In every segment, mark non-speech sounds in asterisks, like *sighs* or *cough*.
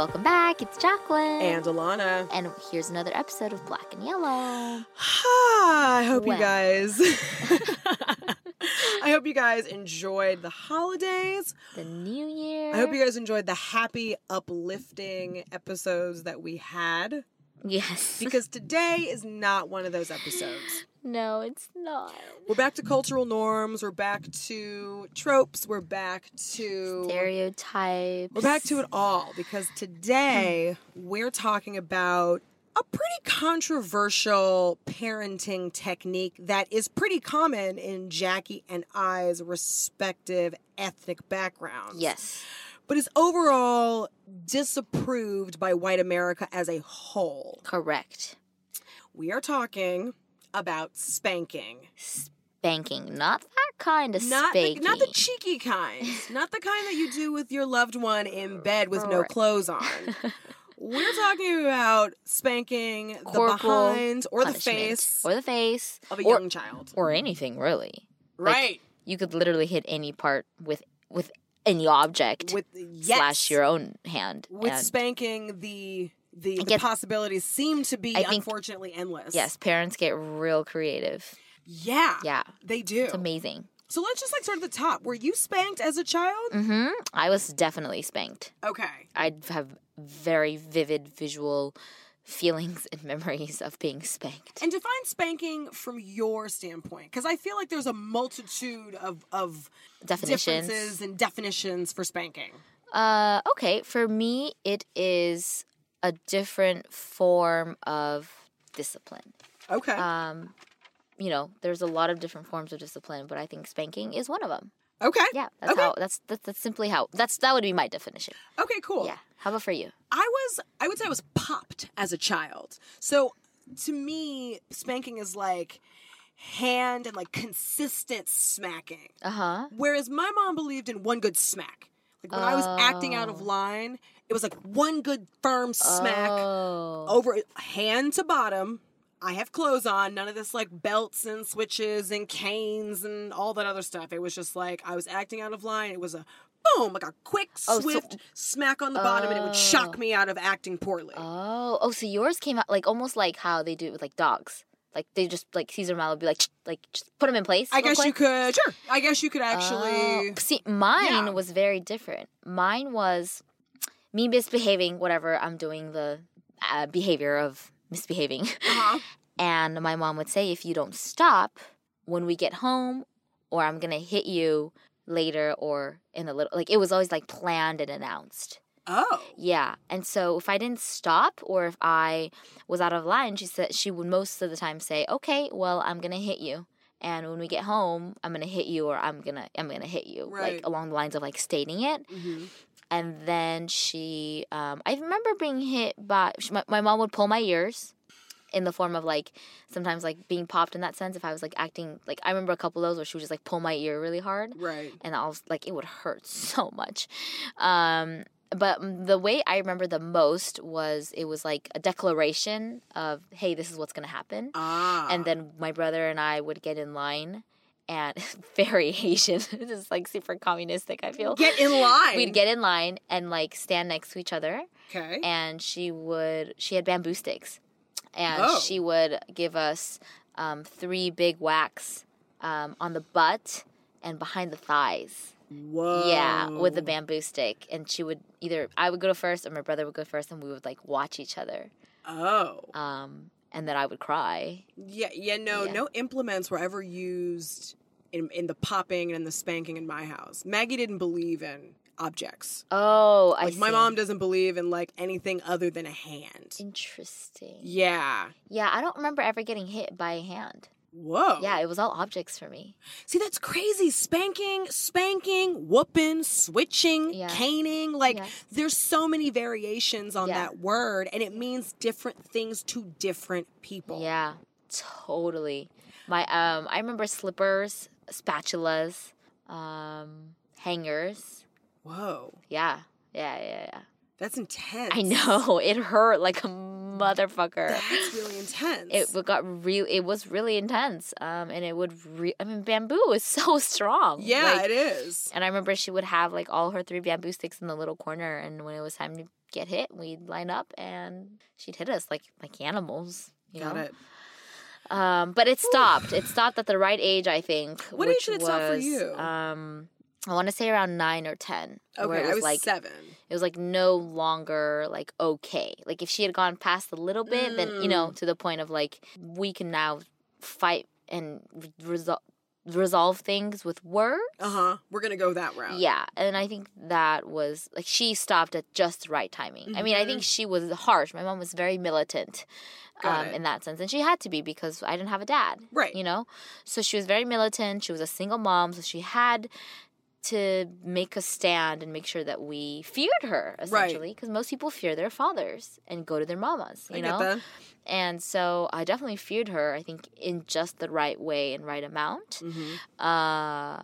welcome back. It's Jacklyn. And Alana. And here's another episode of Black and Yellow. Hi, I hope Well. you guys. *laughs* I hope you guys enjoyed the holidays. The new year. I hope you guys enjoyed the happy, uplifting episodes that we had. Yes. Because today is not one of those episodes. No, it's not. We're back to cultural norms. We're back to tropes. We're back to. Stereotypes. We're back to it all because today we're talking about a pretty controversial parenting technique that is pretty common in Jackie and I's respective ethnic backgrounds. Yes. But is overall disapproved by white America as a whole. Correct. We are talking about spanking. Spanking. Not that kind of Not the, spanking. not the cheeky kind. *laughs* not the kind that you do with your loved one in bed with no clothes on. *laughs* We're talking about spanking the behind or the face Or the face. of a or, young child. or anything, really. Like, Right. You could literally hit any part with with any object with yes. slash your own hand. with and spanking the the, the get- possibilities seem to be think- unfortunately endless. yes, parents get real creative. Yeah. Yeah. They do. It's amazing. So let's just like start at the top. Were you spanked as a child? Mm-hmm. I was definitely spanked. Okay. I have very vivid visual feelings and *laughs* memories of being spanked. And define spanking from your standpoint, because I feel like there's a multitude of of Definitions. differences and definitions for spanking. Uh, okay, for me, it is a different form of discipline. Okay. Um, you know, there's a lot of different forms of discipline, but I think spanking is one of them. okay. Yeah, that's Okay. how. That's, that's that's simply how. That's that would be my definition. Okay. Cool. Yeah. How about for you? I was. I would say I was popped as a child. So to me, spanking is like hand and like consistent smacking. Uh huh. Whereas my mom believed in one good smack. Like when I was acting out of Oh. line, it was like one good firm smack Oh. over hand to bottom. I have clothes on, none of this like belts and switches and canes and all that other stuff. It was just like I was acting out of line. It was a boom, like a quick, Oh, so- swift smack on the bottom, and it would shock Oh. me out of acting poorly. Oh, oh, so yours came out like almost like how they do it with like dogs. Like they just like Caesar Milo would be like *tsk* like just put them in place. I guess you could. Sure. I guess you could actually. Oh. see mine Yeah. was very different. Mine was me misbehaving, whatever I'm doing the uh, behavior of misbehaving, Uh-huh. *laughs* and my mom would say, if you don't stop when we get home, or I'm gonna hit you later, or in a little like it was always like planned and announced. Oh. Yeah. And so if I didn't stop or if I was out of line, she said she would most of the time say, "Okay, well, I'm going to hit you." And when we get home, I'm going to hit you or I'm going to I'm going to hit you. Right. Like along the lines of like stating it. hmm And then she um I remember being hit by she, my, my mom would pull my ears in the form of like sometimes like being popped in that sense if I was like acting like I remember a couple of those where she would just like pull my ear really hard Right. and I was like, it would hurt *laughs* so much. Um, but the way I remember the most was it was like a declaration of, hey, this is what's going to happen. Ah. And then my brother and I would get in line and *laughs* very Asian, *laughs* just like super communistic, I feel. get in line. We'd get in line and like stand next to each other Okay. and she would she had bamboo sticks and Oh. she would give us um, three big whacks um, on the butt and behind the thighs Whoa. yeah with the bamboo stick and she would either i would go first or my brother would go first and we would like watch each other Oh. um, and then i would cry Yeah, yeah, no, Yeah. no implements were ever used in in the popping and the spanking in my house. Maggie didn't believe in objects. oh i Like my mom doesn't believe in like anything other than a hand. interesting Yeah. yeah i don't remember ever getting hit by a hand Whoa. yeah it was all objects for me See, that's crazy. Spanking, spanking, whooping, switching, Yeah. caning. Like, Yeah. there's so many variations on Yeah. that word, and it means different things to different people. Yeah, totally. My um, I remember slippers, spatulas, um, hangers. Whoa. Yeah, yeah, yeah, yeah. That's intense. I know *laughs* it hurt like a motherfucker. That's really intense. It got real. It was really intense. Um, and it would. Re- I mean, bamboo is *laughs* so strong. yeah, Like, it is. and I remember she would have like all her three bamboo sticks in the little corner, and when it was time to get hit, we'd line up and she'd hit us like like animals. You Got know? it. Um, but it stopped. it stopped at the right age, I think. What age did it stop for you? Um, I want to say around nine or ten. where Okay, it I was was like seven. it was like no longer like okay. Like if she had gone past a little bit, then you Mm. know to the point of like we can now fight and resolve resolve things with words. Uh huh. We're gonna go that route. Yeah, and I think that was like she stopped at just the right timing. I mean, I think she was harsh. My mom was very militant Mm-hmm. Um, in that sense, and she had to be because I didn't have a dad. Right. You know, so she was very militant. She was a single mom, so she had to make a stand and make sure that we feared her essentially because most people fear their fathers and go to their mamas you I know and so i definitely feared her i think in just the right way and right amount Mm-hmm. uh,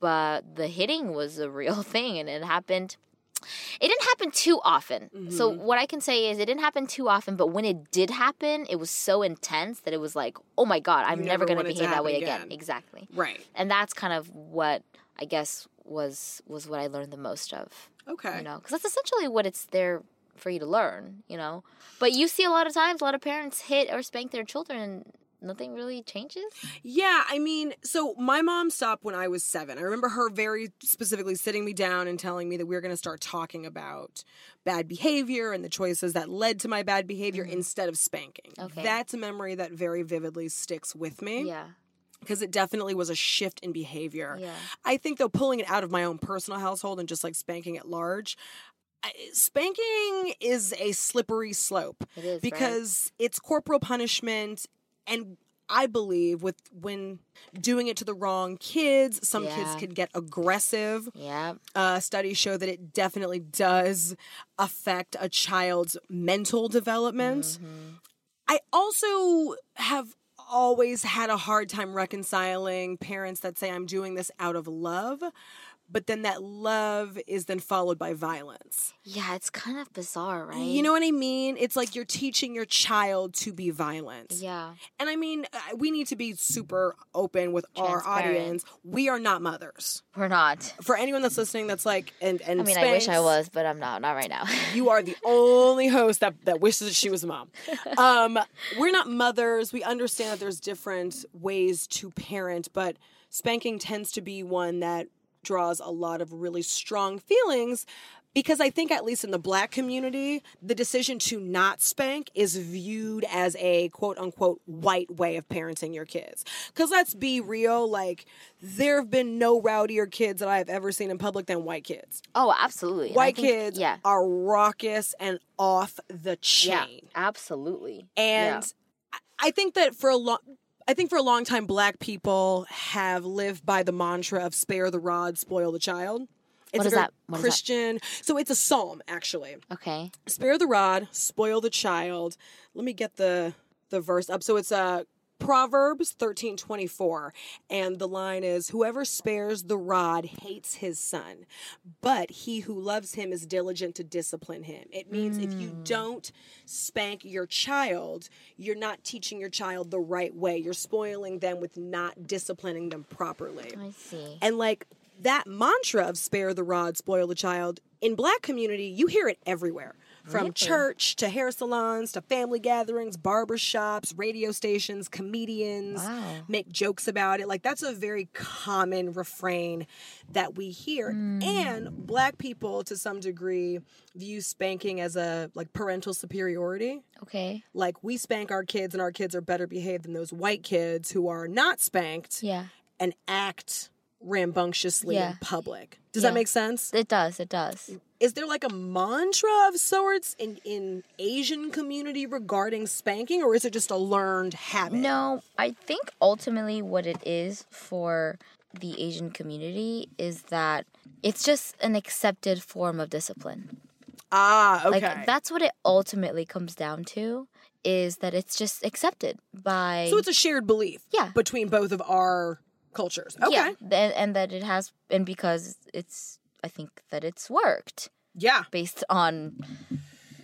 but the hitting was a real *laughs* thing and it happened it didn't happen too often so Mm-hmm. what i can say is it didn't happen too often but when it did happen it was so intense that it was like oh my god i'm never, never going to behave that way again. again. exactly Right. and that's kind of what i guess was was what i learned the most of Okay. you know because that's essentially what it's there for you to learn you know but you see a lot of times a lot of parents hit or spank their children and nothing really changes Yeah, I mean, so my mom stopped when I was seven. I remember her very specifically sitting me down and telling me that we were going to start talking about bad behavior and the choices that led to my bad behavior mm-hmm. instead of spanking. Okay. That's a memory that very vividly sticks with me yeah because it definitely was a shift in behavior. yeah I think though pulling it out of my own personal household and just like spanking at large, spanking is a slippery slope it is right? because it's corporal punishment and I believe with when doing it to the wrong kids, some kids can get aggressive. yeah Uh, studies show that it definitely does affect a child's mental development. Mm-hmm. I also have always had a hard time reconciling parents that say I'm doing this out of love, but then that love is then followed by violence. Yeah, it's kind of bizarre, right? You know what I mean? It's like you're teaching your child to be violent. Yeah. And I mean, uh, we need to be super open with our audience. We are not mothers. We're not. For anyone that's listening that's like and and I mean, I wish I was, but I'm not. Not right now. *laughs* you are the only host that, that wishes that she was a mom. *laughs* Um, we're not mothers. We understand that there's different ways to parent, but spanking tends to be one that draws a lot of really strong feelings because I think, at least in the black community, the decision to not spank is viewed as a quote unquote white way of parenting your kids. Because let's be real, like, there have been no rowdier kids that I have ever seen in public than white kids. oh, absolutely. White think- kids Yeah. are raucous and off the chain. Yeah. Absolutely. And I- I think that for a long I think for a long time black people have lived by the mantra of spare the rod, spoil the child. It's What a is that? What is that? Christian. So it's a psalm actually. Okay. Spare the rod, spoil the child. Let me get the the verse up. So it's uh Proverbs 13:24 and the line is whoever spares the rod hates his son but he who loves him is diligent to discipline him. It means if you Mm. don't spank your child, you're not teaching your child the right way. You're spoiling them with not disciplining them properly. I see. And like that mantra of spare the rod, spoil the child, in black community, you hear it everywhere. From Really? church to hair salons to family gatherings, barber shops, radio stations, comedians Wow. make jokes about it. Like that's a very common refrain that we hear. Hmm. And black people to some degree view spanking as a like parental superiority. Okay. Like we spank our kids and our kids are better behaved than those white kids who are not spanked Yeah. and act rambunctiously Yeah. in public. Does Yeah. that make sense? It does. It does. Is there like a mantra of sorts in in Asian community regarding spanking or is it just a learned habit? No, I think ultimately what it is for the Asian community is that it's just an accepted form of discipline. Ah, okay. Like that's what it ultimately comes down to is that it's just accepted by so it's a shared belief Yeah. between both of our cultures. Okay. yeah, and, and that it has and because it's I think that it's worked Yeah. based on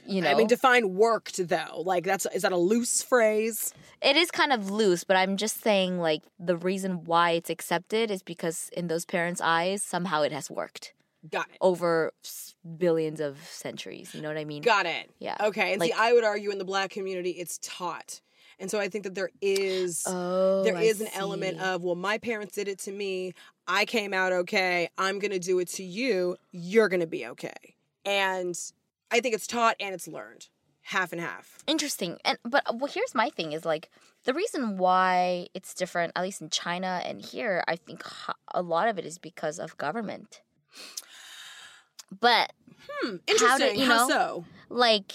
you know, I mean, define worked though. Like that's is that a loose phrase? it is kind of loose, but I'm just saying like the reason why it's accepted is because in those parents' eyes, somehow it has worked Got it. over billions of centuries. You know what I mean? Got it. Yeah. Okay. And Like- see, I would argue in the black community, it's taught, and so I think that there is Oh, there I is an element of well, my parents did it to me. I came out okay. I'm gonna do it to you. You're gonna be okay. And I think it's taught and it's learned, half and half. interesting and but uh, well here's my thing is like the reason why it's different at least in china and here i think a lot of it is because of government but Hmm. How do- Interesting. you How know? so? like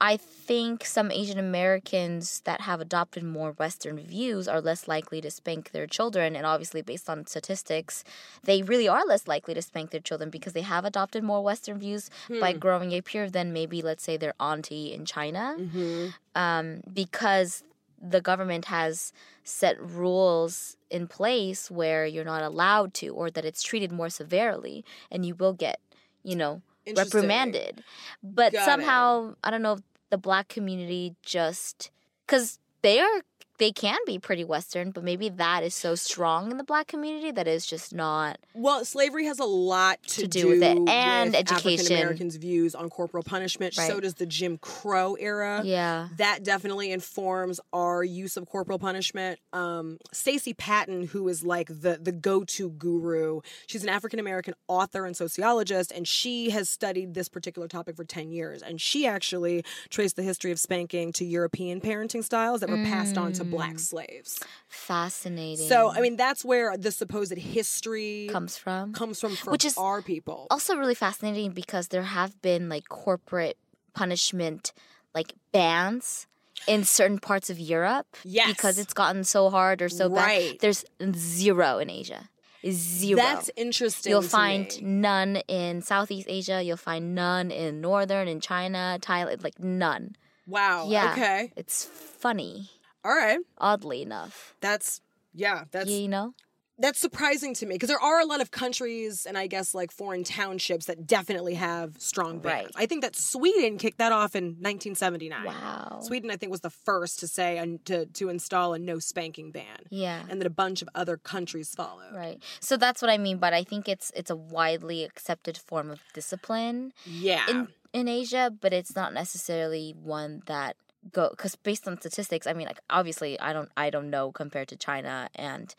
i think some asian americans that have adopted more western views are less likely to spank their children and obviously based on statistics they really are less likely to spank their children because they have adopted more western views by growing up here than maybe let's say their auntie in china Mm-hmm. um, because the government has set rules in place where you're not allowed to, or that it's treated more severely, and you will get, you know, reprimanded. But Got somehow, I don't know, if the black community just because they are they can be pretty Western, but maybe that is so strong in the black community that is just not. Well, slavery has a lot to, To do with it, and with education. African Americans' views on corporal punishment. So does the Jim Crow era. Yeah. That definitely informs our use of corporal punishment. Um, Stacey Patton, who is like the the go to guru, she's an African American author and sociologist, and she has studied this particular topic for ten years. And she actually traced the history of spanking to European parenting styles that were passed on to black Mm. slaves. Fascinating. So, I mean, that's where the supposed history comes from. comes from for Which is our people. also really fascinating because there have been like corporate punishment like bans in certain parts of Europe Yes. because it's gotten so hard or so Right. bad. There's zero in Asia. Zero. That's interesting. You'll find me. none in Southeast Asia. You'll find none in Northern, in China, Thailand, like none. Wow. Yeah. Okay. It's funny, All right. oddly enough. That's yeah. That's you know? that's surprising to me because there are a lot of countries and I guess like foreign townships that definitely have strong bans. Right. I think that Sweden kicked that off in 1979. Wow. Sweden, I think, was the first to say and to to install a no spanking ban, Yeah. and then a bunch of other countries followed. Right. So that's what I mean, but I think it's it's a widely accepted form of discipline. Yeah. in in Asia, but it's not necessarily one that go because based on statistics, I mean, like obviously, I don't I don't know compared to China and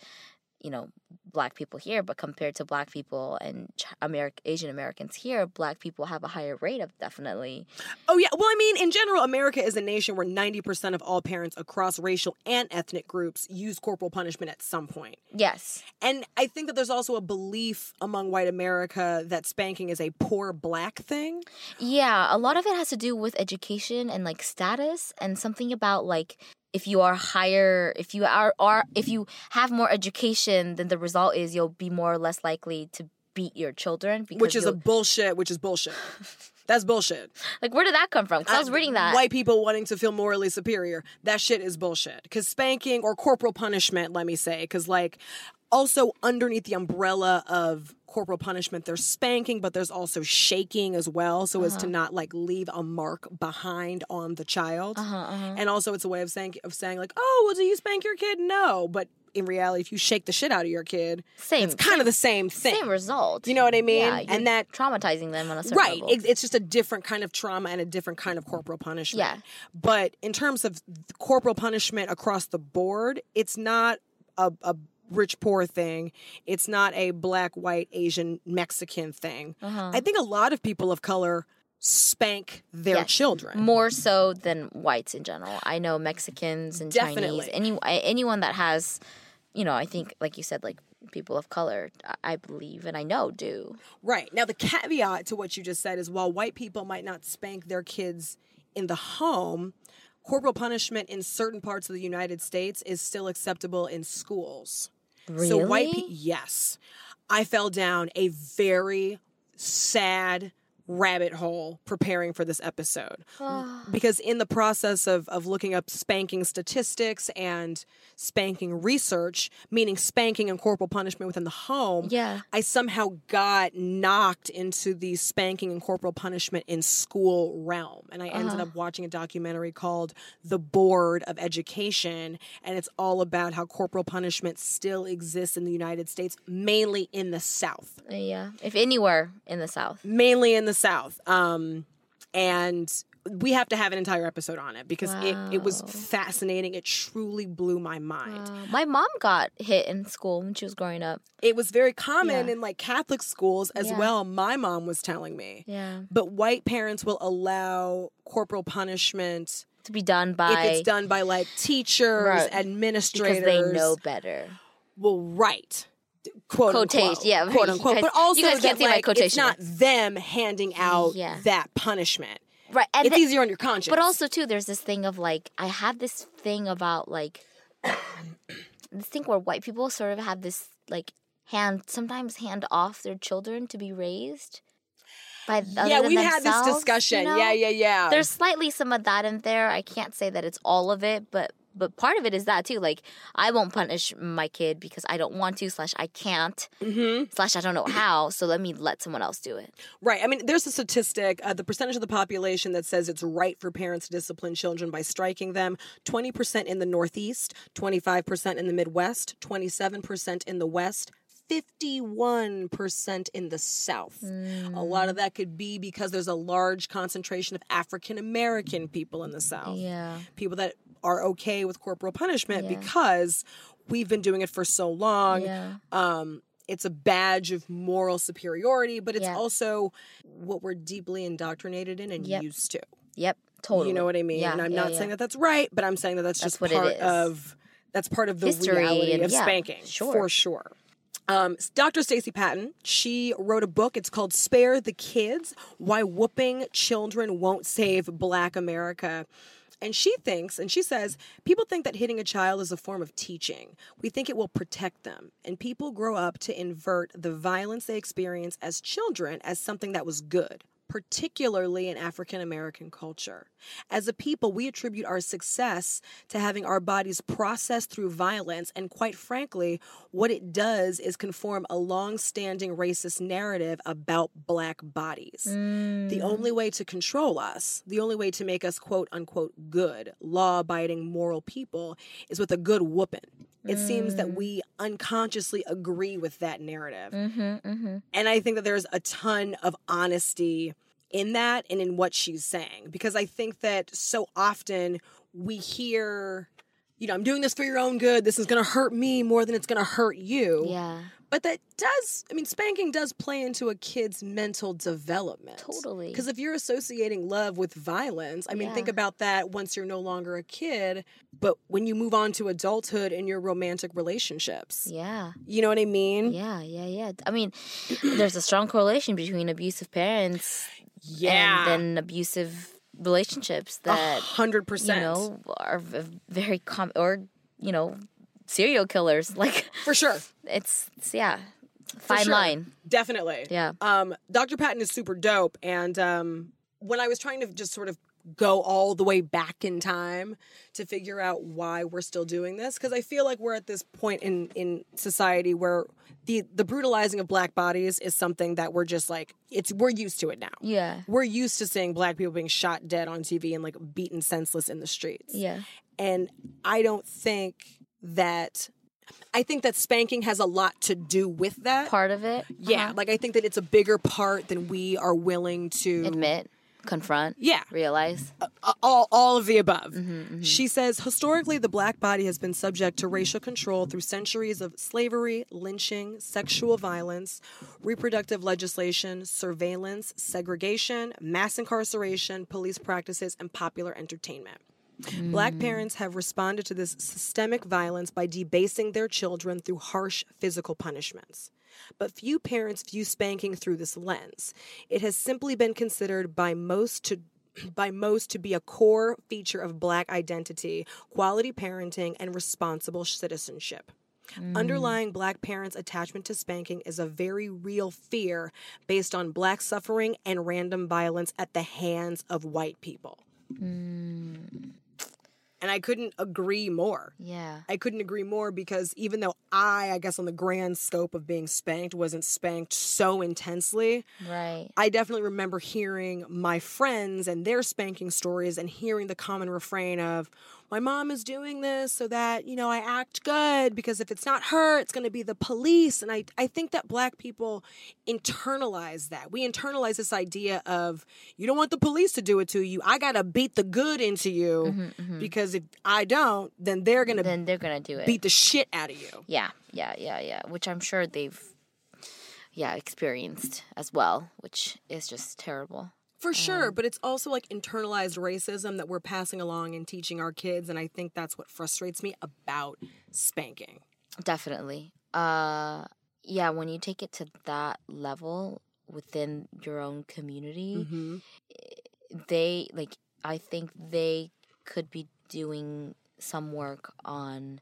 you know black people here, but compared to black people and American Asian Americans here, black people have a higher rate of definitely. Oh yeah. Well, I mean, in general, America is a nation where 90% of all parents across racial and ethnic groups use corporal punishment at some point. Yes. And I think that there's also a belief among white America that spanking is a poor black thing. Yeah, a lot of it has to do with education and like status and something about like if you are higher if you are are if you have more education then the result is you'll be more or less likely to beat your children because which is a bullshit, which is bullshit. *laughs* That's bullshit. like where did that come from? Cuz I was reading that. White people wanting to feel morally superior. That shit is bullshit. Because spanking or corporal punishment, let me say, because like also underneath the umbrella of corporal punishment, there's spanking, but there's also shaking as well, so as to not like leave a mark behind on the child. Uh-huh, uh-huh. And also, it's a way of saying of saying like, oh, well, do you spank your kid? No, but in reality, if you shake the shit out of your kid, Same it's kind of the same thing. same result. You know what I mean? Yeah, you're and that traumatizing them on a certain right, it, it's just a different kind of trauma and a different kind of corporal punishment. Yeah. But in terms of corporal punishment across the board, it's not a, a rich poor thing. It's not a black, white, Asian, Mexican thing. Uh-huh. I think a lot of people of color spank their Yes. children. more so than whites in general. I know Mexicans and Definitely. Chinese, any anyone that has, you know, I think like you said, like people of color, I- I believe and I know do. Right. Now, the caveat to what you just said is while white people might not spank their kids in the home, corporal punishment in certain parts of the United States is still acceptable in schools. So white Really? people, yes. I fell down a very sad rabbit hole preparing for this episode *sighs* because in the process of, of looking up spanking statistics and spanking research meaning spanking and corporal punishment within the home Yeah. i somehow got knocked into the spanking and corporal punishment in school realm and i ended Uh-huh. up watching a documentary called the board of education and it's all about how corporal punishment still exists in the united states mainly in the south Yeah. If anywhere in the South. mainly in the South. Um, and we have to have an entire episode on it because it, it was fascinating. It truly blew my mind. Uh, my mom got hit in school when she was growing up. It was very common Yeah. in like Catholic schools as Yeah. well. My mom was telling me. Yeah. But white parents will allow corporal punishment To be done by if it's done by like teachers, Right. administrators. because they know better. Well, right. Quote Quotation, unquote, yeah, quote unquote. *laughs* guys- but also you guys can't see my quotation. it's not them handing out Yeah. that punishment. Right. And It's the- easier on your conscience. But also too, there's this thing of like I have this thing about like *coughs* this thing where white people sort of have this like hand sometimes hand off their children to be raised by other yeah, we've had this themselves, you discussion. know? Yeah, yeah, yeah. There's slightly some of that in there. I can't say that it's all of it, but but part of it is that too. Like I won't punish my kid because I don't want to slash I can't Mm-hmm. slash I don't know how. So let me let someone else do it. right. I mean, there's a statistic: uh, the percentage of the population that says it's right for parents to discipline children by striking them. Twenty percent in the Northeast, twenty-five percent in the Midwest, twenty-seven percent in the West. 51% in the South. A lot of that could be because there's a large concentration of African American people in the South. Yeah. People that are okay with corporal punishment Yeah. because we've been doing it for so long. Yeah. um, it's a badge of moral superiority, but it's Yeah. also what we're deeply indoctrinated in and Yep. used to. Yep. Totally. You know what I mean? Yeah, and I'm not saying that that's right, but I'm saying that that's, That's just part of that's part of the History reality and- of spanking, sure. for sure. Um, Dr. Stacey Patton, she wrote a book. It's called "Spare the Kids: Why Whooping Children Won't Save Black America." And she thinks, and she says, people think that hitting a child is a form of teaching. We think it will protect them. And people grow up to invert the violence they experience as children as something that was good, particularly in African American culture. As a people, we attribute our success to having our bodies processed through violence. And quite frankly, what it does is conform a long standing racist narrative about black bodies. The only way to control us, the only way to make us quote unquote good, law abiding, moral people is with a good whooping. It seems that we unconsciously agree with that narrative. Mm-hmm, mm-hmm. And I think that there's a ton of honesty in that and in what she's saying because I think that so often we hear, you know, I'm doing this for your own good. This is going to hurt me more than it's going to hurt you. Yeah. But that does, I mean, spanking does play into a kid's mental development. Totally. Because if you're associating love with violence, I mean, think about that once you're no longer a kid, but when you move on to adulthood in your romantic relationships. Yeah. You know what I mean? Yeah. Yeah. Yeah. I mean, *clears throat* there's a strong correlation between abusive parents Yeah. and then abusive relationships that hundred you percent. know are very common or you know serial killers. *laughs* Like For sure. it's, it's yeah, fine sure. line. Definitely. Yeah. Um, Dr. Patton is super dope. And um, when I was trying to just sort of go all the way back in time to figure out why we're still doing this, because I feel like we're at this point in, in society where the, the brutalizing of black bodies is something that we're just like, it's we're used to it now. Yeah. We're used to seeing black people being shot dead on TV and like beaten senseless in the streets. Yeah. And I don't think that I think that spanking has a lot to do with that. Part of it. Yeah, uh-huh. like I think that it's a bigger part than we are willing to Admit, confront, Yeah, realize. uh, all all of the above. Mm-hmm, She says historically the black body has been subject to racial control through centuries of slavery, lynching, sexual violence, reproductive legislation, surveillance, segregation, mass incarceration, police practices, and popular entertainment. Black parents have responded to this systemic violence by debasing their children through harsh physical punishments. But few parents view spanking through this lens. It has simply been considered by most to *clears throat* by most to be a core feature of black identity, quality parenting, and responsible citizenship. Mm. Underlying black parents' attachment to spanking is a very real fear based on black suffering and random violence at the hands of white people. Mm. And I couldn't agree more. Yeah. I couldn't agree more because even though I, I guess, on the grand scope of being spanked, wasn't spanked so intensely, Right. I definitely remember hearing my friends and their spanking stories and hearing the common refrain of, my mom is doing this so that, you know, I act good because if it's not her, it's going to be the police. And I, I think that black people internalize that. We internalize this idea of, you don't want the police to do it to you. I got to beat the good into you mm-hmm, mm-hmm. because if I don't, then they're going to Then they're gonna do it. beat the shit out of you. Yeah, yeah, yeah, yeah. Which I'm sure they've, yeah, experienced as well, which is just terrible. For sure, but it's also like internalized racism that we're passing along and teaching our kids, and I think that's what frustrates me about spanking. Definitely. Uh, yeah, when you take it to that level within your own community, Mm-hmm. they like. I think they could be doing some work on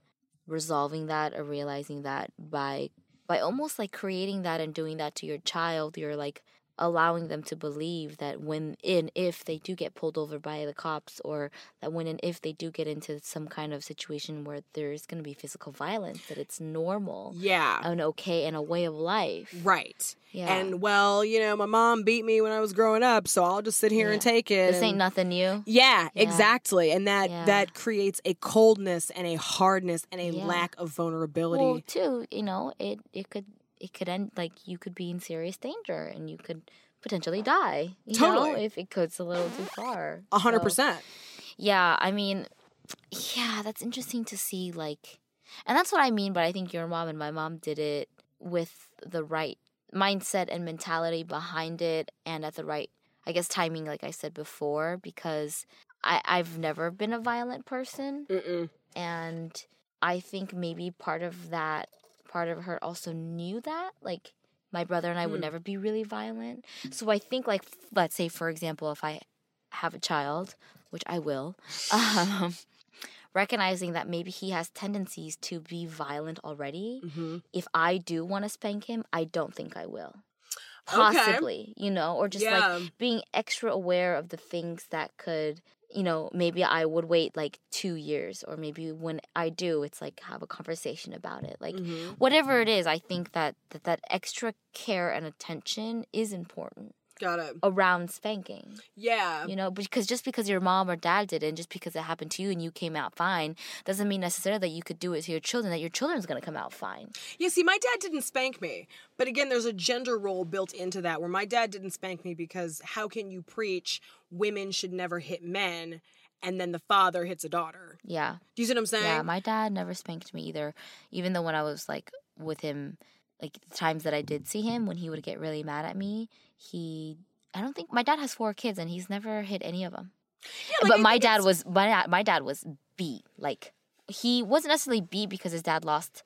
resolving that or realizing that by by almost like creating that and doing that to your child you're like allowing them to believe that when and if they do get pulled over by the cops or that when and if they do get into some kind of situation where there's going to be physical violence that it's normal Yeah, and okay and a way of life right. yeah And well, you know, my mom beat me when I was growing up, so I'll just sit here and take it. this ain't nothing new yeah, Yeah. exactly. And that Yeah. that creates a coldness and a hardness and a Yeah. lack of vulnerability. Well, too, you know, it it could it could end like you could be in serious danger and you could potentially die. You know, if it goes a little too far. A hundred percent. Yeah, I mean, yeah, that's interesting to see. Like, and that's what I mean. But I think your mom and my mom did it with the right mindset and mentality behind it, and at the right, I guess, timing. Like I said before, because I I've never been a violent person Mm-mm. and i think maybe part of that part of her also knew that like my brother and i would Hmm. never be really violent so i think like f- let's say for example if i have a child which i will *laughs* um, recognizing that maybe he has tendencies to be violent already Mm-hmm. if i do want to spank him i don't think i will Okay. possibly you know or just Yeah. like being extra aware of the things that could you know maybe i would wait like two years or maybe when i do it's like have a conversation about it like Mhm. whatever it is i think that, that that extra care and attention is important Got it. around spanking Yeah. you know because just because your mom or dad did it and just because it happened to you and you came out fine doesn't mean necessarily that you could do it to your children that your children's going to come out fine Yeah, see, my dad didn't spank me. But again, there's a gender role built into that where my dad didn't spank me because how can you preach women should never hit men and then the father hits a daughter? yeah Do you see what I'm saying? Yeah, my dad never spanked me either. Even though when I was like with him, like the times that I did see him, when he would get really mad at me, he. I don't think my dad has four kids and he's never hit any of them. like, but my dad it's- was my dad- my dad was beat. Like he wasn't necessarily beat because his dad lost.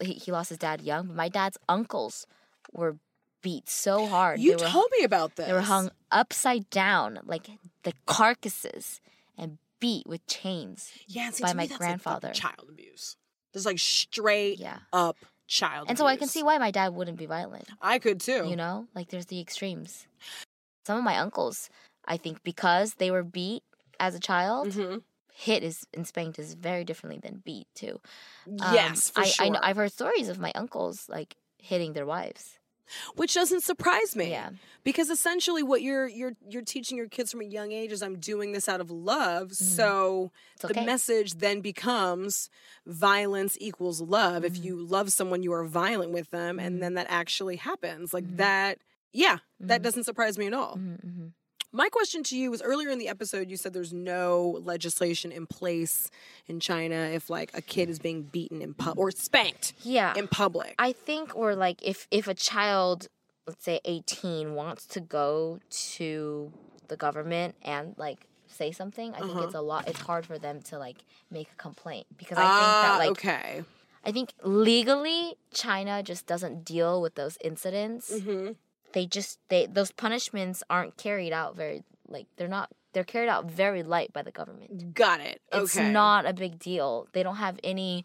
He, he lost his dad young. But my dad's uncles were beat so hard. You they were, told me about this. they were hung upside down, like the carcasses, and beat with chains. yeah, see, by my that's, like, grandfather. child abuse. Just like straight Yeah. up child And so I can see why my dad wouldn't be violent. I could too. You know, like there's the extremes. Some of my uncles, I think, because they were beat as a child, hmm hit is and spanked is very differently than beat too. Um, yes, for I, sure. I know, I've heard stories of my uncles like hitting their wives. Which doesn't surprise me. Yeah. Because essentially what you're you're you're teaching your kids from a young age is I'm doing this out of love. So It's the message then becomes violence equals love. If Mm-hmm. you love someone, you are violent with them, and then that actually happens. Like Mhm. that, yeah, that Mhm. doesn't surprise me at all. Mm-hmm. My question to you was earlier in the episode, you said there's no legislation in place in China if like a kid is being beaten in pub or spanked Yeah. in public. I think or like if if a child, let's say 18 wants to go to the government and like say something, I think Uh-huh. it's a lot it's hard for them to like make a complaint because I Ah, think that like okay. I think legally China just doesn't deal with those incidents. hmm They just they those punishments aren't carried out very like they're not they're carried out very light by the government. Got it. It's okay. not a big deal. They don't have any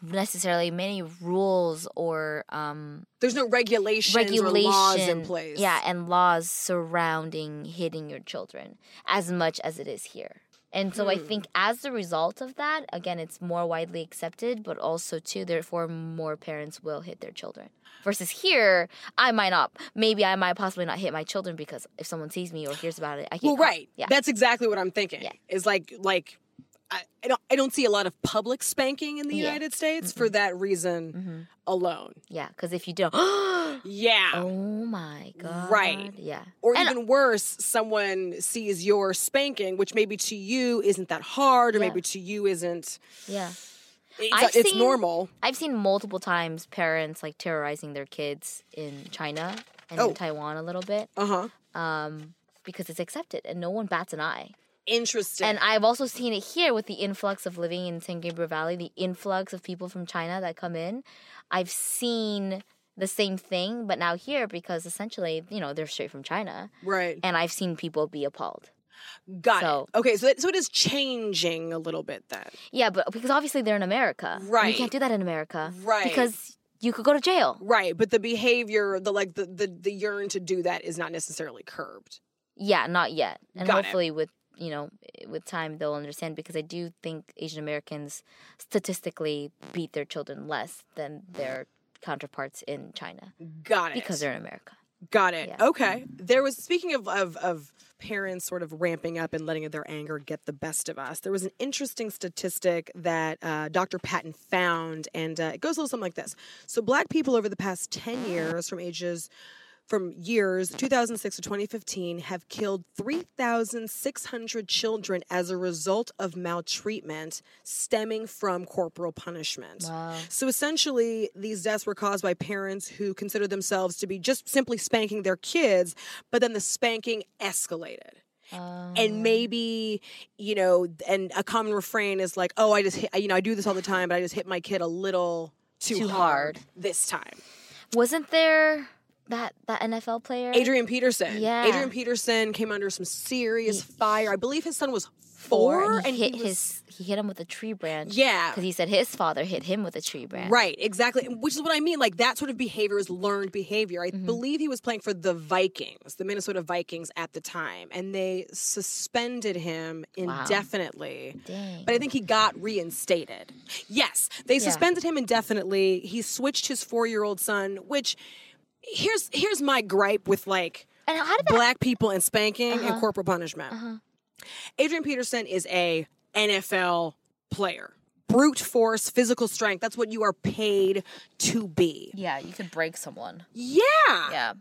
necessarily many rules or um, There's no regulations regulation, or laws in place. yeah, and laws surrounding hitting your children as much as it is here. And so I Hmm. think as a result of that, again, it's more widely accepted, but also too, therefore, more parents will hit their children. Versus here, I might not. Maybe I might possibly not hit my children because if someone sees me or hears about it, I can't. Well, caught. right. Yeah. That's exactly what I'm thinking. Yeah. Is like like I, I don't I don't see a lot of public spanking in the Yeah. United States for that reason alone. Yeah, because if you don't, *gasps* Yeah. oh my god, Right. Yeah, Or And- even worse, someone sees your spanking, which maybe to you isn't that hard, or Yeah. maybe to you isn't. yeah. It's, I've it's seen- normal. I've seen multiple times parents like terrorizing their kids in China and Oh. in Taiwan a little bit Uh huh. um, because it's accepted and no one bats an eye. Interesting. And I've also seen it here with the influx of living in San Gabriel Valley, the influx of people from China that come in. I've seen the same thing, but now here because essentially, you know, they're straight from China. right. And I've seen people be appalled. Got so- it. Okay, so it, so it is changing a little bit then. Yeah, but because obviously they're in America. Right. You can't do that in America. Right. Because you could go to jail. Right, but the behavior, the like the the, the yearn to do that is not necessarily curbed. Yeah, not yet. And Got it. hopefully with you know, with time they'll understand because I do think Asian Americans statistically beat their children less than their counterparts in China Got it. because they're in America. Got it. Yeah. Okay. There was speaking of, of of parents sort of ramping up and letting their anger get the best of us. There was an interesting statistic that uh, Dr. Patton found, and uh, it goes a little something like this. So, black people over the past ten years, from ages from years 2006 to 2015 have killed 3,600 children as a result of maltreatment stemming from corporal punishment. Wow. So essentially, these deaths were caused by parents who considered themselves to be just simply spanking their kids, but then the spanking escalated. Um, And maybe, you know, and a common refrain is like, oh, I just hit, you know, I do this all the time, but I just hit my kid a little too, Too hard hard. this time. wasn't there that that NFL player? Adrian Peterson. Yeah. Adrian Peterson came under some serious fire. I believe his son was four, and he hit was- his he hit him with a tree branch. Yeah. Because he said his father hit him with a tree branch. Right, exactly. Which is what I mean. Like that sort of behavior is learned behavior. Mm-hmm. I believe he was playing for the Vikings, the Minnesota Vikings at the time, and they suspended him indefinitely. But I think he got reinstated. Yes, they suspended him indefinitely. He switched his four-year-old son, which here's here's my gripe with like And how did that black people and spanking Uh-huh. and corporal punishment. Adrian Peterson is a NFL player. Brute force, physical strength. That's what you are paid to be. Yeah, you could break someone. Yeah. Yeah.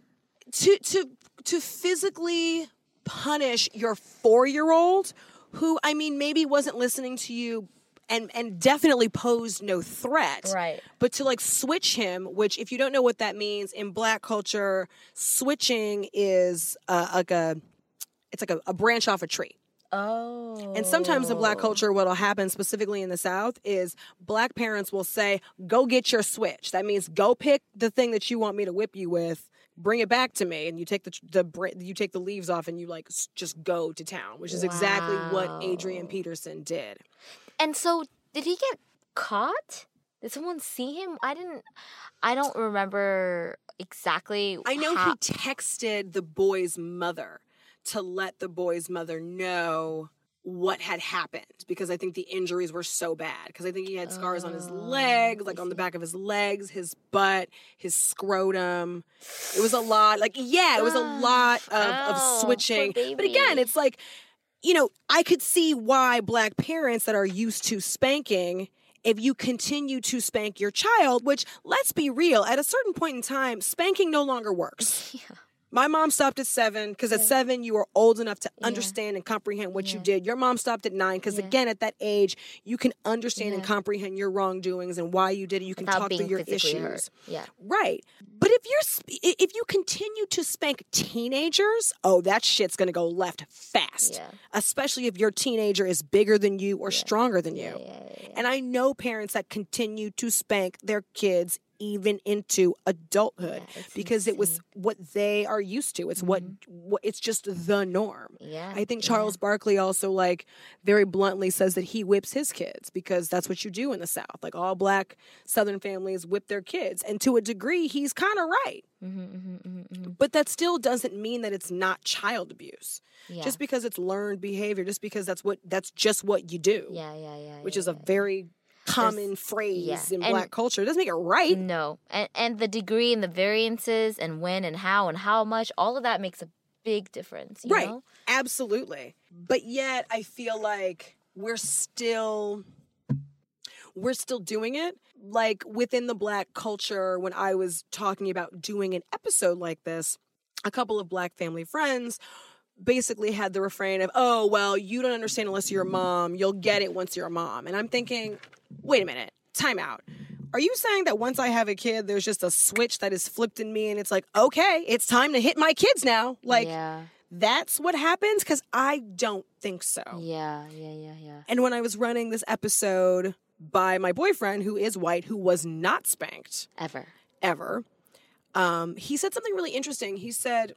To to to physically punish your 4-year-old who I mean maybe wasn't listening to you and and definitely posed no threat. Right. But to like switch him, which if you don't know what that means in black culture, switching is uh, like a it's like a, a branch off a tree. Oh. And sometimes in black culture, what'll happen specifically in the South is black parents will say, Go get your switch. That means go pick the thing that you want me to whip you with, bring it back to me. And you take the, the you take the leaves off and you like just go to town, which is exactly what Adrian Peterson did. And so, did he get caught? Did someone see him? I didn't. I don't remember exactly. I know how- he texted the boy's mother to let the boy's mother know what had happened because I think the injuries were so bad. Because I think he had scars on his Oh, legs, like on the back of his legs, his butt, his scrotum. It was a lot. Like, yeah, it was a Ah, lot of, ow, of switching. But again, it's like, you know, I could see why black parents that are used to spanking if you continue to spank your child, which let's be real, at a certain point in time, spanking no longer works. *laughs* Yeah. My mom stopped at seven because at seven you were old enough to understand and comprehend what you did. Your mom stopped at nine because Yeah. again at that age you can understand and comprehend your wrongdoings and why you did it. You can Without talk through your issues. hurt. Yeah. Right. But if you're if you continue to spank teenagers, oh that shit's going to go left fast. Yeah. Especially if your teenager is bigger than you or stronger than you. Yeah, yeah, yeah. And I know parents that continue to spank their kids even into adulthood Yeah, because it was what they are used to. It's what, what it's just the norm. Yeah. I think yeah. Charles Barkley also like very bluntly says that he whips his kids because that's what you do in the South. Like all black Southern families whip their kids, and to a degree, he's kind of right. Mhm, mhm, mhm, mhm. But that still doesn't mean that it's not child abuse. Yeah. Just because it's learned behavior, just because that's what that's just what you do, yeah, yeah, yeah. which yeah, is a yeah. very common phrase yeah. in And- black culture. It doesn't make it right. No, and and the degree and the variances and when and how and how much, all of that makes a big difference. You Right. Know? Absolutely. But yet I feel like we're still we're still doing it. Like within the black culture when I was talking about doing an episode like this, a couple of black family friends basically had the refrain of, "Oh, well, you don't understand unless you're a mom. You'll get it once you're a mom." And I'm thinking, "Wait a minute. Time out. Are you saying that once I have a kid, there's just a switch that is flipped in me and it's like, okay, it's time to hit my kids now? Like, yeah, that's what happens? Because I don't think so. yeah, yeah, yeah, yeah. And when I was running this episode by my boyfriend, who is white, who was not spanked Ever. ever, um, he said something really interesting. He said,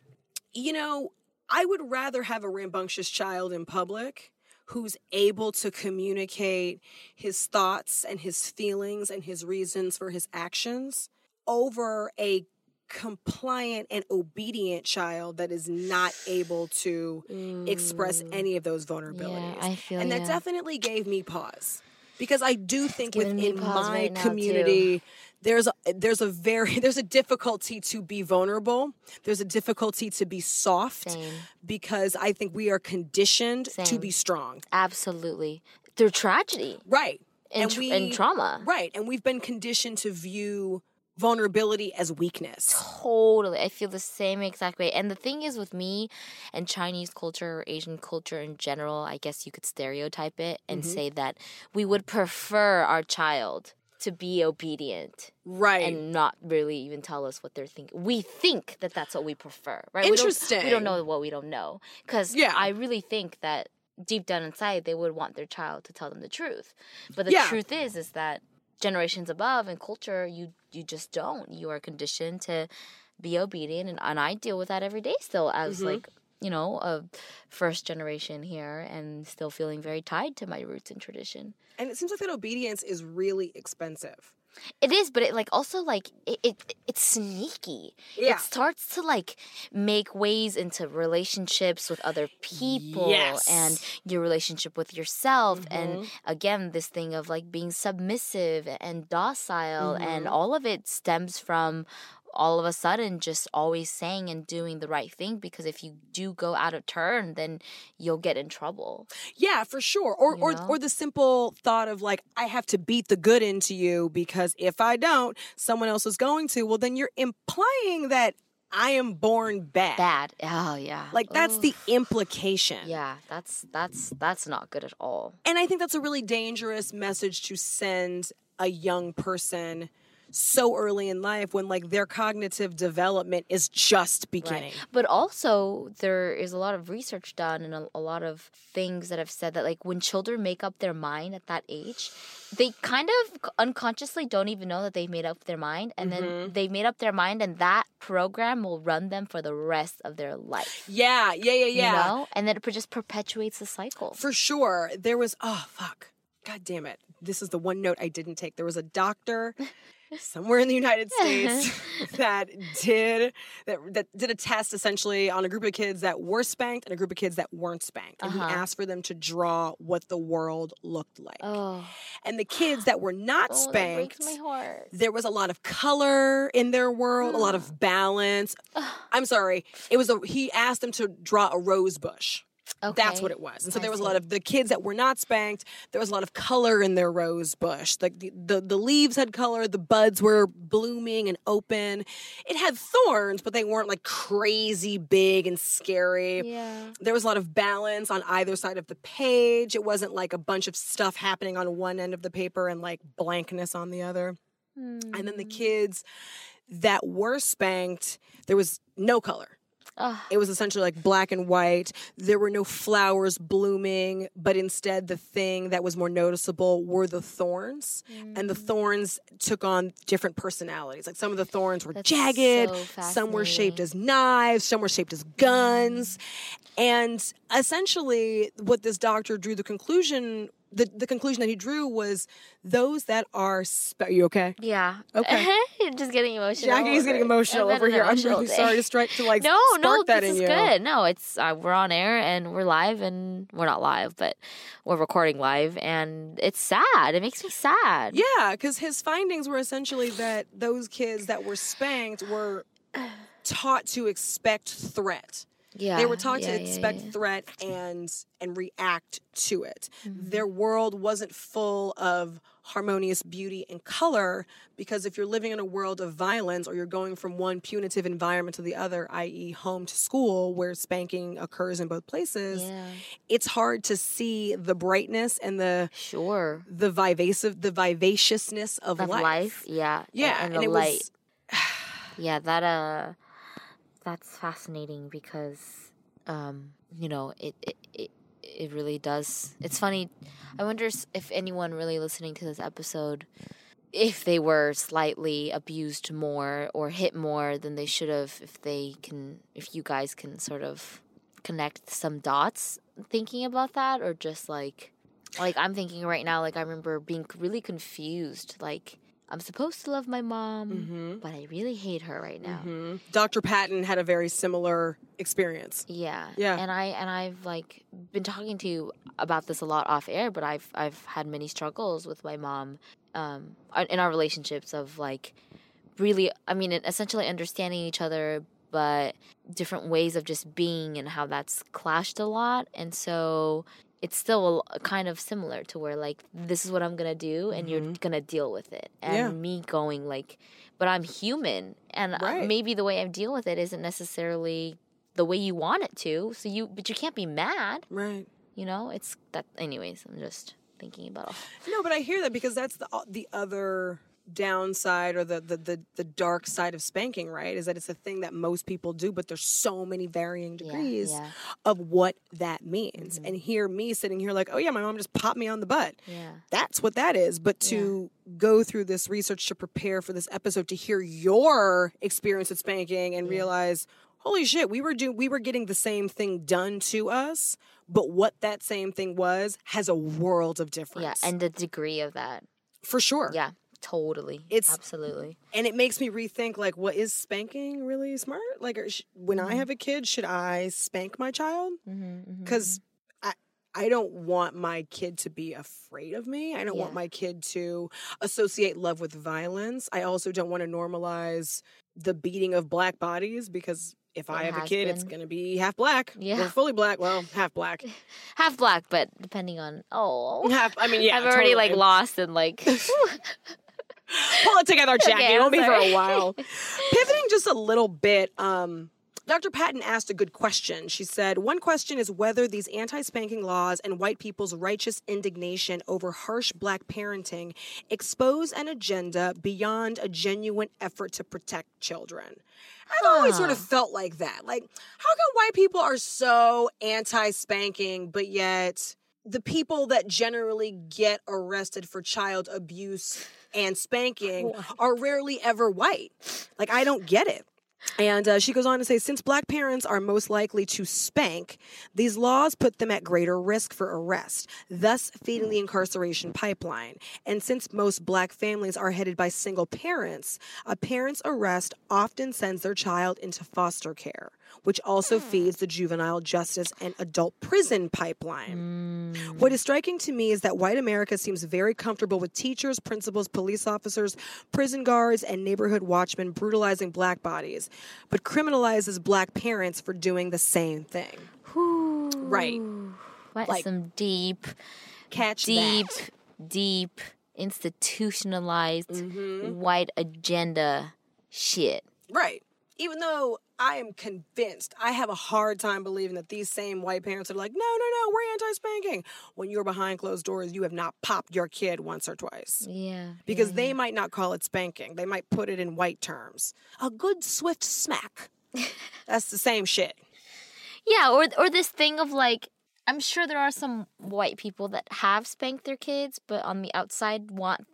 You know, I would rather have a rambunctious child in public who's able to communicate his thoughts and his feelings and his reasons for his actions over a compliant and obedient child that is not able to express mm. any of those vulnerabilities. I feel and that ya. definitely gave me pause because I do think within my right too. community there's a, there's a very *laughs* there's a difficulty to be vulnerable. There's a difficulty to be soft Same. because I think we are conditioned to be strong. Absolutely. Through tragedy Right. and, tr- and trauma. Right. And we've been conditioned to view vulnerability as weakness. Totally. I feel the same exact way. And the thing is with me and Chinese culture or Asian culture in general, I guess you could stereotype it and Mm-hmm. say that we would prefer our child to be obedient Right. and not really even tell us what they're thinking. We think that that's what we prefer, right? We don't- We don't, know what we don't know. Because Yeah. I really think that deep down inside, they would want their child to tell them the truth. But the Yeah. truth is, is that generations above and culture, you you just don't. You are conditioned to be obedient, and, and I deal with that every day still as Mm-hmm. like you know a first generation here, and still feeling very tied to my roots and tradition. and it seems like that obedience is really expensive. It is, but it like also like it, it it's sneaky. Yeah. It starts to like make ways into relationships with other people Yes. and your relationship with yourself and Mm-hmm. again this thing of like being submissive and docile and Mm-hmm. all of it stems from all of a sudden just always saying and doing the right thing because if you do go out of turn then you'll get in trouble. Yeah, for sure. Or You or know? or the simple thought of like I have to beat the good into you because if I don't, someone else is going to. Well, then you're implying that I am born bad. Bad. Oh yeah. Like that's Ooh. the implication. Yeah, that's that's that's not good at all. And I think that's a really dangerous message to send a young person so early in life when like their cognitive development is just beginning. But also, there is a lot of research done and a, a lot of things that have said that, like, when children make up their mind at that age, they kind of unconsciously don't even know that they've made up their mind. And then mm-hmm. they've made up their mind, and that program will run them for the rest of their life. Yeah, yeah, yeah, yeah. You know? And then it just perpetuates the cycle. For sure. There was oh fuck. God damn it. This is the one note I didn't take. There was a doctor *laughs* somewhere in the United States *laughs* *laughs* that did that, that did a test essentially on a group of kids that were spanked and a group of kids that weren't spanked. And Uh-huh. he asked for them to draw what the world looked like. oh, And the kids that were not oh spanked my heart. there was a lot of color in their world, a lot of *sighs* balance. I'm sorry. It was a he asked them to draw a rose bush. That's what it was. And so I there was a lot of the kids that were not spanked. There was a lot of color in their rose bush. Like the, the the leaves had color, the buds were blooming and open. It had thorns, but they weren't like crazy big and scary. Yeah. There was a lot of balance on either side of the page. It wasn't like a bunch of stuff happening on one end of the paper and like blankness on the other. And then the hmm. kids that were spanked, there was no color. Ugh. It was essentially like black and white. There were no flowers blooming, but instead the thing that was more noticeable were the thorns. And the mm. thorns took on different personalities. Like some of the thorns were That's jagged, so some were shaped as knives, some were shaped as guns. Mm. And essentially what this doctor drew the conclusion the, the conclusion that he drew was those that are spe- are you okay? Yeah. Okay. *laughs* Just getting emotional. Jackie's getting emotional over here. I'm really day. sorry to strike to like *laughs* No, spark no, that this in is you. good. No, it's uh, we're on air and we're live and we're not live, but we're recording live and it's sad. It makes me sad. Yeah, because his findings were essentially that those kids that were spanked were *sighs* taught to expect threat. Yeah. they were taught yeah, to expect yeah. threat and and react to it. Mm-hmm. Their world wasn't full of harmonious beauty and color because if you're living in a world of violence or you're going from one punitive environment to the other, i.e., home to school, where spanking occurs in both places, it's hard to see the brightness and the Sure. the vivacious the vivaciousness of, Of life. Yeah. Yeah, And, and, the it light. was *sighs* Yeah, that uh that's fascinating because um you know, it it it, it really does. It's funny. I wonder if anyone really listening to this episode if they were slightly abused more or hit more than they should have if they can if you guys can sort of connect some dots thinking about that or just like like I'm thinking right now like I remember being really confused like I'm supposed to love my mom Mm-hmm. but I really hate her right now. Dr. Patton had a very similar experience. Yeah. Yeah. And I and I've like been talking to you about this a lot off air, but I've I've had many struggles with my mom um in our relationships of like really I mean essentially understanding each other but different ways of just being and how that's clashed a lot and so it's still kind of similar to where like this is what I'm gonna do and you're gonna deal with it and Yeah. me going like but I'm human and uh, Right. maybe the way I deal with it isn't necessarily the way you want it to so you but you can't be mad Right. you know it's that anyways I'm just thinking about all No, but I hear that because that's the the other downside or the, the the the dark side of spanking, right? Is that it's a thing that most people do, but there's so many varying degrees yeah. of what that means. Mm-hmm. And hear me sitting here like, oh yeah, my mom just popped me on the butt. yeah That's what that is. But to go through this research to prepare for this episode to hear your experience with spanking and realize, holy shit, we were doing we were getting the same thing done to us, but what that same thing was has a world of difference. yeah and the degree of that for sure. yeah totally It's- absolutely And it makes me rethink like what is spanking really smart? Like sh- when I mm-hmm. have a kid, should I spank my child? mm-hmm, mm-hmm because mm-hmm. I I don't want my kid to be afraid of me. I don't want my kid to associate love with violence. I also don't want to normalize the beating of black bodies because if I have a kid, it's been. going to be half black Yeah. or fully black. Well, *laughs* half black. half black but depending on oh Half. I mean, yeah. *laughs* I've already like lost and like *laughs* Pull it together, Jackie. Okay, it won't be for a while. *laughs* Pivoting just a little bit, um, Dr. Patton asked a good question. She said, One question is whether these anti spanking laws and white people's righteous indignation over harsh black parenting expose an agenda beyond a genuine effort to protect children. I've always sort of felt like that. Like, how come white people are so anti spanking, but yet the people that generally get arrested for child abuse and spanking are rarely ever white. Like, I don't get it. And uh, she goes on to say, since black parents are most likely to spank, these laws put them at greater risk for arrest, thus feeding the incarceration pipeline. And since most black families are headed by single parents, a parent's arrest often sends their child into foster care, which also feeds the juvenile justice and adult prison pipeline. What is striking to me is that white America seems very comfortable with teachers, principals, police officers, prison guards, and neighborhood watchmen brutalizing black bodies, but criminalizes black parents for doing the same thing. Right. what Like- some deep Catch deep that. deep institutionalized Mm-hmm. white agenda shit Right. Even though I am convinced, I have a hard time believing that these same white parents are like, no, no, no, we're anti spanking. When you're behind closed doors, you have not popped your kid once or twice. yeah because they might not call it spanking. They might put it in white terms. A good swift smack. *laughs* That's the same shit. Yeah, or or this thing of like I'm sure there are some white people that have spanked their kids, but on the outside want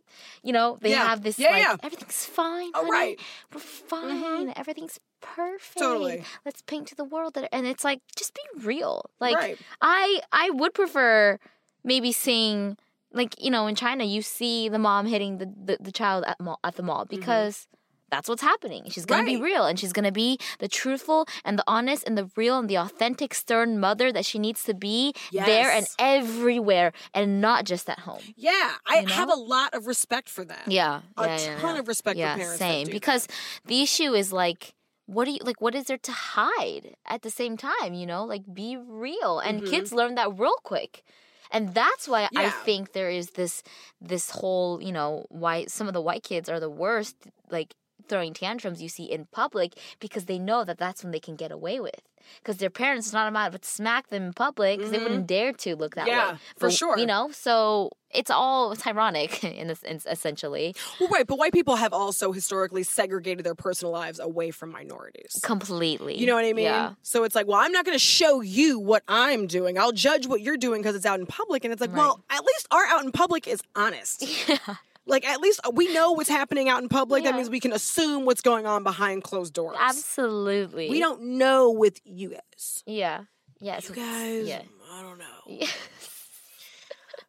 you know, they Yeah. have this Yeah, like yeah. everything's fine. Oh, honey. right. We're fine. Mm-hmm. Everything's perfect. Totally. Let's paint to the world that and it's like just be real. Like Right. I I would prefer maybe seeing like you know in China you see the mom hitting the the, the child at mall, at the mall mm-hmm. because that's what's happening. She's gonna be Mm-hmm. Real and she's gonna be the truthful and the honest and the real and the authentic stern mother that she needs to be there and everywhere and not just at home. Yeah, I You know? have a lot of respect for that. Yeah, a yeah, yeah, ton yeah. of respect yeah, for parents. same because that. the issue is like what do you like what is there to hide at the same time you know like be real and Mhm. kids learn that real quick and that's why i think there is this this whole you know why some of the white kids are the worst like throwing tantrums you see in public because they know that that's when they can get away with because their parents not allowed to smack them in public because they wouldn't dare to look that Mm-hmm. Yeah, way for But, sure. you know so it's all it's ironic *laughs* in this in, essentially Well, right, but white people have also historically segregated their personal lives away from minorities. completely You know what I mean? yeah So it's like, well, I'm not going to show you what I'm doing. I'll judge what you're doing because it's out in public. And it's like, well, at least our out in public is honest. *laughs* Yeah. Like, at least we know what's happening out in public. That means we can assume what's going on behind closed doors. Absolutely. We don't know with you guys. Yeah. Yes. You guys, Yeah. I don't know. Yeah.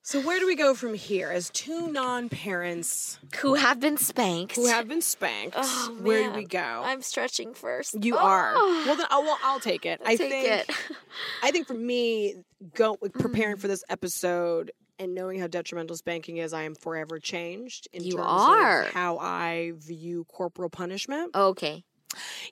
So where do we go from here? As two non-parents Who have been spanked. who have been spanked, Oh, where do we go? I'm stretching first. you Oh, are. Well, then, oh, well, I'll take it. I take think. it. I think for me, go *laughs* preparing Mm. for this episode and knowing how detrimental spanking is, I am forever changed in You terms are. of how I view corporal punishment. okay.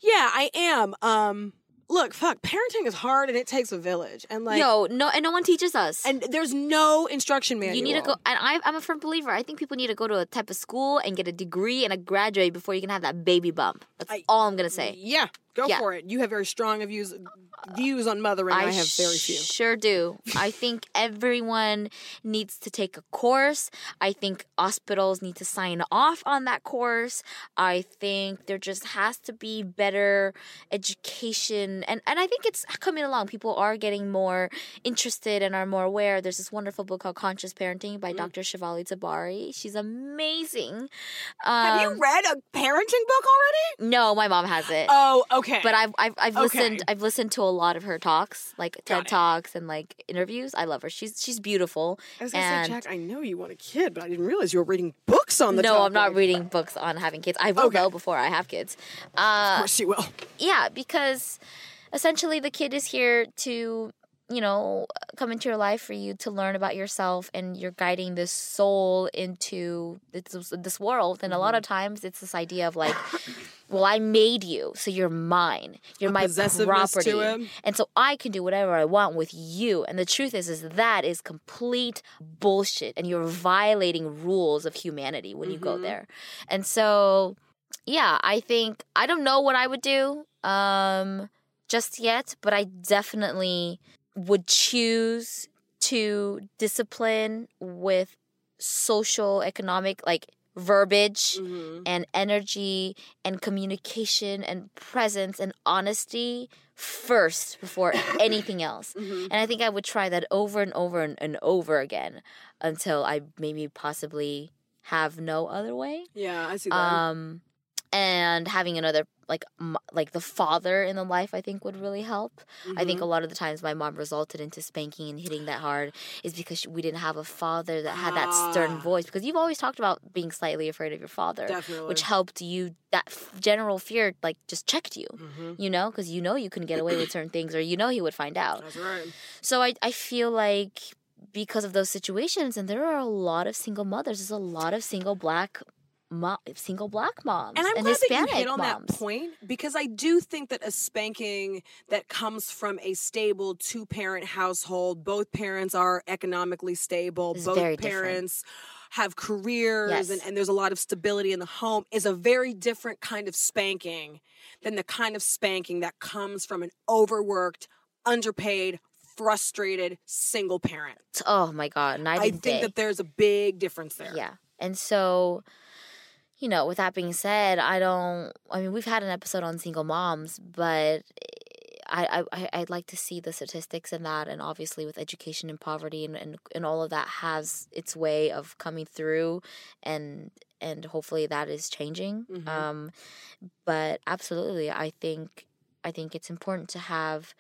Yeah, I am. Um, look, fuck, parenting is hard and it takes a village, and like, no, no, and no one teaches us. and there's no instruction manual. you need to go, and I, I'm a firm believer. I think people need to go to a type of school and get a degree and a graduate before you can have that baby bump. That's I- all I'm gonna say. Yeah, go Yeah. for it. You have very strong views views on mothering. I, have very few. Sure do. I think everyone needs to take a course. I think hospitals need to sign off on that course. I think there just has to be better education and and I think it's coming along. People are getting more interested and are more aware. There's this wonderful book called Conscious Parenting by Dr. Shefali Tsabary. She's amazing. have you Um, read a parenting book already? No, my mom has it Oh, okay. But I've I've, I've Okay. listened I've listened to a lot of her talks, like Got TED it. talks and like interviews. I love her. She's she's beautiful. I was gonna and say, Jack, I know you want a kid, but I didn't realize you were reading books on the no, I'm not reading books on having kids. I will Okay. though before I have kids. Uh, Of course you will. yeah, because essentially the kid is here to you know come into your life for you to learn about yourself and you're guiding this soul into this, this world. And a lot of Mm-hmm. times it's this idea of like well i made you so you're mine. You're A my property. and so i can do whatever i want with you. And the truth is is that is complete bullshit and you're violating rules of humanity when you go Mhm. there. And so yeah i think i don't know what i would do um just yet but i definitely would choose to discipline with social economic like verbiage Mhm. and energy and communication and presence and honesty first before anything else. *coughs* Mhm. And I think I would try that over and over and, and over again until I maybe possibly have no other way. Yeah, I see that. Um and having another like m- like the father in the life I think would really help. I think Mhm. a lot of the times my mom resulted into spanking and hitting that hard is because she- we didn't have a father that had that stern Ah. voice because you've always talked about being slightly afraid of your father definitely. which helped you that f- general fear like just checked you Mhm. you know because you know you couldn't get away with certain things or you know he would find out That's right. so I, I feel like because of those situations and there are a lot of single mothers there's a lot of single black mo- single black moms And I'm glad hispanic that you hit on moms that point because I do think that a spanking that comes from a stable two parent household, both parents are economically stable, both very different. parents have careers Yes. and, and there's a lot of stability in the home is a very different kind of spanking than the kind of spanking that comes from an overworked, underpaid, frustrated single parent. oh my god night I and think day. that there's a big difference there. Yeah. And so you know, with that being said, I don't. I mean, we've had an episode on single moms, but I, I I'd like to see the statistics in that, and obviously with education and poverty and, and and all of that has its way of coming through, and and hopefully that is changing. Mhm. Um, but absolutely, I think I think it's important to have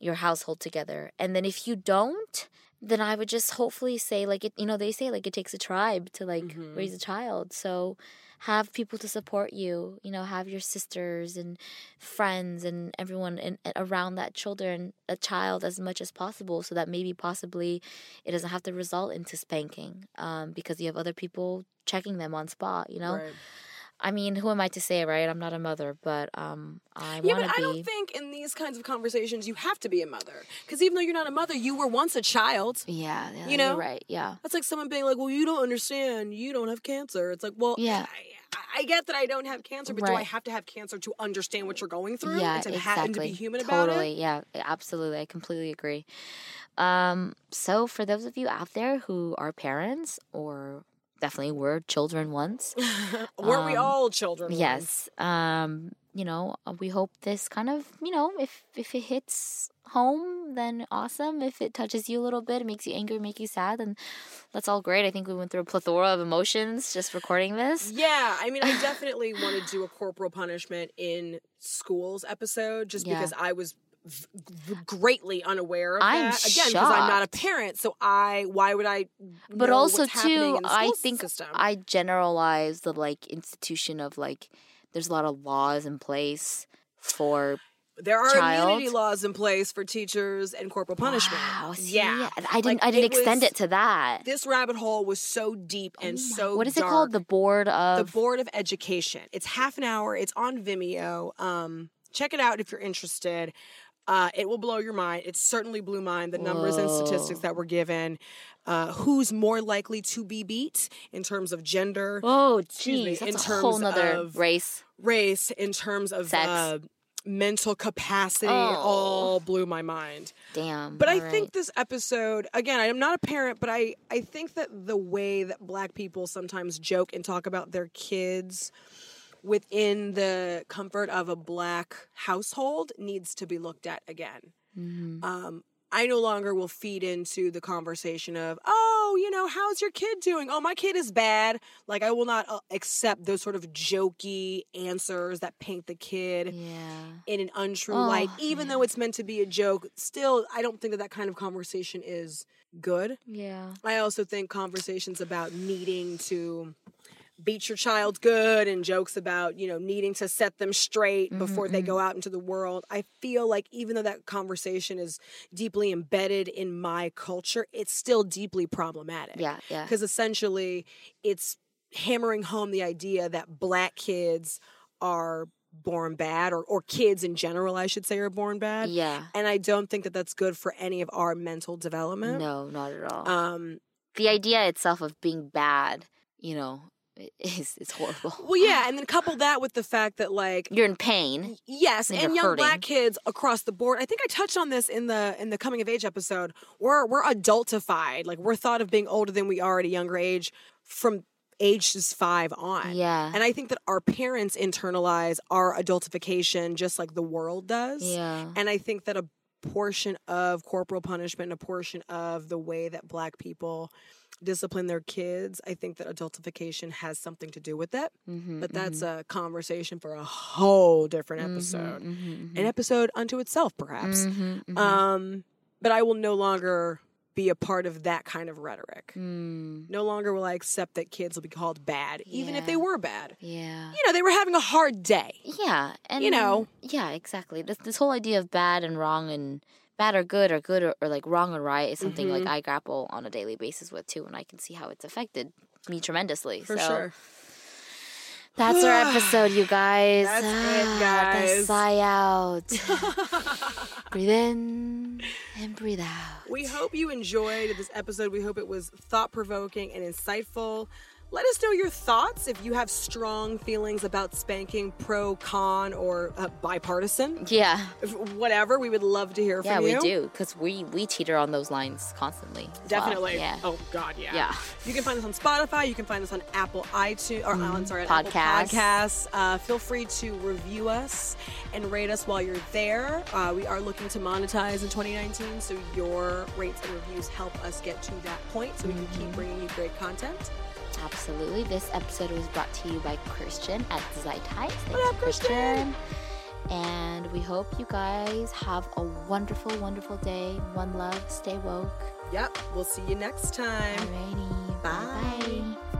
your household together, and then if you don't, then I would just hopefully say like it. You know, they say like it takes a tribe to like Mhm. raise a child, so have people to support you you know have your sisters and friends and everyone in, around that children a child as much as possible so that maybe possibly it doesn't have to result into spanking um, because you have other people checking them on spot you know Right. I mean who am i to say right i'm not a mother but um i Yeah, want but to I don't think in these kinds of conversations you have to be a mother. Because even though you're not a mother, you were once a child. yeah, yeah You know? you're right yeah That's like someone being like, well, you don't understand. You don't have cancer. It's like, well, Yeah. I, I get that I don't have cancer, but do I have to have cancer to understand what you're going through? yeah and to, exactly and to be human about totally yeah absolutely i completely agree um so for those of you out there who are parents or definitely were children once *laughs* Weren't we Um, all children? once? yes um you know uh, we hope this kind of you know if if it hits home then awesome if it touches you a little bit it makes you angry make you sad then that's all great i think we went through a plethora of emotions just recording this Yeah, I mean, I *laughs* definitely want to do a corporal punishment in schools episode just Yeah. because I was greatly unaware of I'm that. Again, because I'm not a parent, so I why would I? but also too i think system? i generalize the like institution of like there's a lot of laws in place for there are child. immunity laws in place for teachers and corporal punishment. Wow, see, yeah, i didn't Like, i didn't it extend was- it to that This rabbit hole was so deep and Oh so what is it called the board of the board of education it's half an hour it's on vimeo um check it out if you're interested uh, it will blow your mind. It certainly blew mine. The numbers and statistics that were given. Uh, who's more likely to be beat in terms of gender, oh excuse me, geez that's in a whole of race race, in terms of Sex. uh, mental capacity? Oh. All blew my mind. damn But I all think this episode, again, I am not a parent, but I, I think that the way that black people sometimes joke and talk about their kids within the comfort of a black household needs to be looked at again. Mhm. Um, I no longer will feed into the conversation of, oh, you know, how's your kid doing? Oh, my kid is bad. Like, I will not uh, accept those sort of jokey answers that paint the kid yeah in an untrue Oh, light, even though it's meant to be a joke. Still, I don't think that that kind of conversation is good. yeah I also think conversations about needing to beat your child good and jokes about, you know, needing to set them straight Mm-hmm, before they go out into the world. I feel like even though that conversation is deeply embedded in my culture, it's still deeply problematic. yeah yeah Because essentially, it's hammering home the idea that black kids are born bad, or, or kids in general, I should say, are born bad. yeah And I don't think that that's good for any of our mental development. no not at all Um, the idea itself of being bad you know is is horrible well, yeah, and then couple that with the fact that, like, you're in pain yes, And and young black kids across the board. I think I touched on this in the in the coming of age episode. We're we're adultified, like we're thought of being older than we are at a younger age from ages five on. yeah And I think that our parents internalize our adultification just like the world does. yeah And I think that a portion of corporal punishment, and a portion of the way that black people discipline their kids, I think that adultification has something to do with it. mm-hmm, But that's a conversation for a whole different episode. mm-hmm, An episode unto itself, perhaps. mm-hmm, Um, but I will no longer be a part of that kind of rhetoric. mm, No longer will I accept that kids will be called bad, even if they were bad. yeah You know, they were having a hard day. Yeah, and You know. yeah, exactly. This this whole idea of bad and wrong and bad or good or good or, or like wrong or right is something Mm-hmm. like I grapple on a daily basis with too, and I can see how it's affected me tremendously. For so sure. That's our *sighs* episode, you guys. That's it, Ah, guys. The sigh out. *laughs* breathe in and breathe out. We hope you enjoyed this episode. We hope it was thought provoking and insightful. Let us know your thoughts if you have strong feelings about spanking, pro, con, or uh, bipartisan. Yeah. Whatever, we would love to hear Yeah, from you. Yeah, we do because we we teeter on those lines constantly. as well. Definitely. Yeah. Oh God, yeah. Yeah. You can find us on Spotify. You can find us on Apple iTunes or uh, I'm sorry, on Apple Podcasts. Uh, feel free to review us and rate us while you're there. Uh, we are looking to monetize in 2019, so your rates and reviews help us get to that point, so we can keep bringing you great content. Absolutely. This episode was brought to you by Christian at. Thank What up, Christian? And we hope you guys have a wonderful, wonderful day. One love. Stay woke. Yep. We'll see you next time. Alrighty. Bye. Bye.